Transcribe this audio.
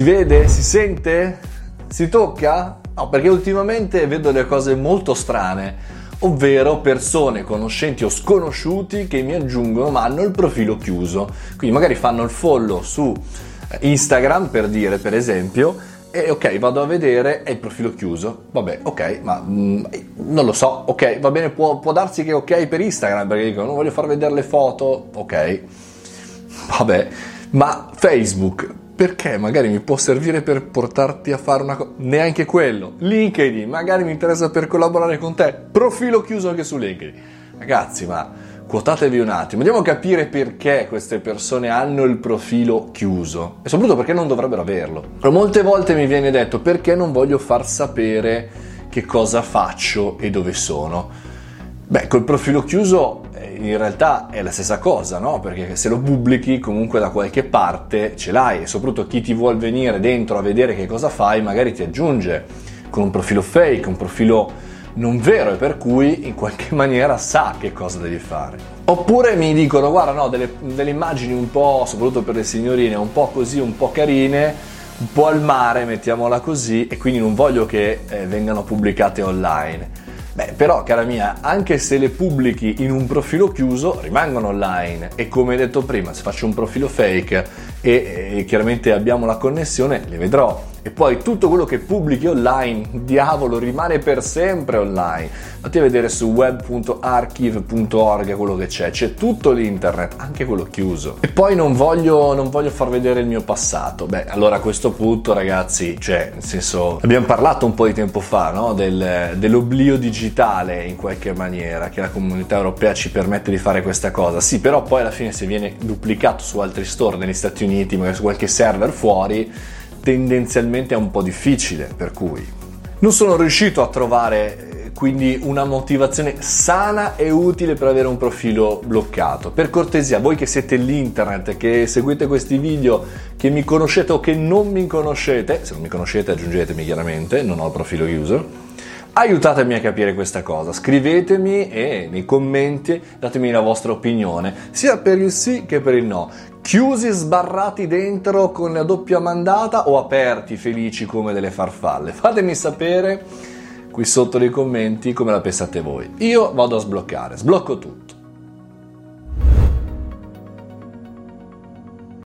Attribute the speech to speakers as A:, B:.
A: Si vede? Si sente? Si tocca? No, perché ultimamente vedo delle cose molto strane, ovvero persone conoscenti o sconosciuti che mi aggiungono ma hanno il profilo chiuso. Quindi magari fanno il follow su Instagram per dire, per esempio, e ok, vado a vedere, è il profilo chiuso. Vabbè, ok, ma mm, non lo so, ok, va bene, può, può darsi che ok per Instagram, perché dico non voglio far vedere le foto, ok. Vabbè, ma Facebook perché magari mi può servire per portarti a fare una cosa, neanche quello. LinkedIn, magari mi interessa per collaborare con te, profilo chiuso anche su LinkedIn. Ragazzi, ma quotatevi un attimo, andiamo a capire perché queste persone hanno il profilo chiuso e soprattutto perché non dovrebbero averlo. Molte volte mi viene detto perché non voglio far sapere che cosa faccio e dove sono. Beh, col profilo chiuso eh, in realtà è la stessa cosa, no? Perché se lo pubblichi comunque da qualche parte ce l'hai e soprattutto chi ti vuole venire dentro a vedere che cosa fai magari ti aggiunge con un profilo fake, un profilo non vero e per cui in qualche maniera sa che cosa devi fare. Oppure mi dicono guarda no, delle, delle immagini un po', soprattutto per le signorine, un po' così, un po' carine, un po' al mare, mettiamola così, e quindi non voglio che eh, vengano pubblicate online. Beh, però, cara mia, anche se le pubblichi in un profilo chiuso, rimangono online. E come detto prima, se faccio un profilo fake e, e chiaramente abbiamo la connessione, le vedrò e poi tutto quello che pubblichi online, diavolo, rimane per sempre online. Vatti a vedere su web.archive.org quello che c'è, c'è tutto l'internet, anche quello chiuso. E poi non voglio, non voglio far vedere il mio passato. Beh, allora a questo punto, ragazzi, cioè, nel senso, abbiamo parlato un po' di tempo fa, no? Del, dell'oblio digitale in qualche maniera, che la comunità europea ci permette di fare questa cosa. Sì, però poi alla fine se viene duplicato su altri store negli Stati Uniti, magari su qualche server fuori, tendenzialmente è un po' difficile, per cui non sono riuscito a trovare eh, quindi una motivazione sana e utile per avere un profilo bloccato. Per cortesia, voi che siete l'internet, che seguite questi video, che mi conoscete o che non mi conoscete, se non mi conoscete aggiungetemi chiaramente, non ho il profilo user, aiutatemi a capire questa cosa, scrivetemi e nei commenti datemi la vostra opinione, sia per il sì che per il no chiusi sbarrati dentro con la doppia mandata o aperti felici come delle farfalle? Fatemi sapere qui sotto nei commenti come la pensate voi. Io vado a sbloccare, sblocco tutto.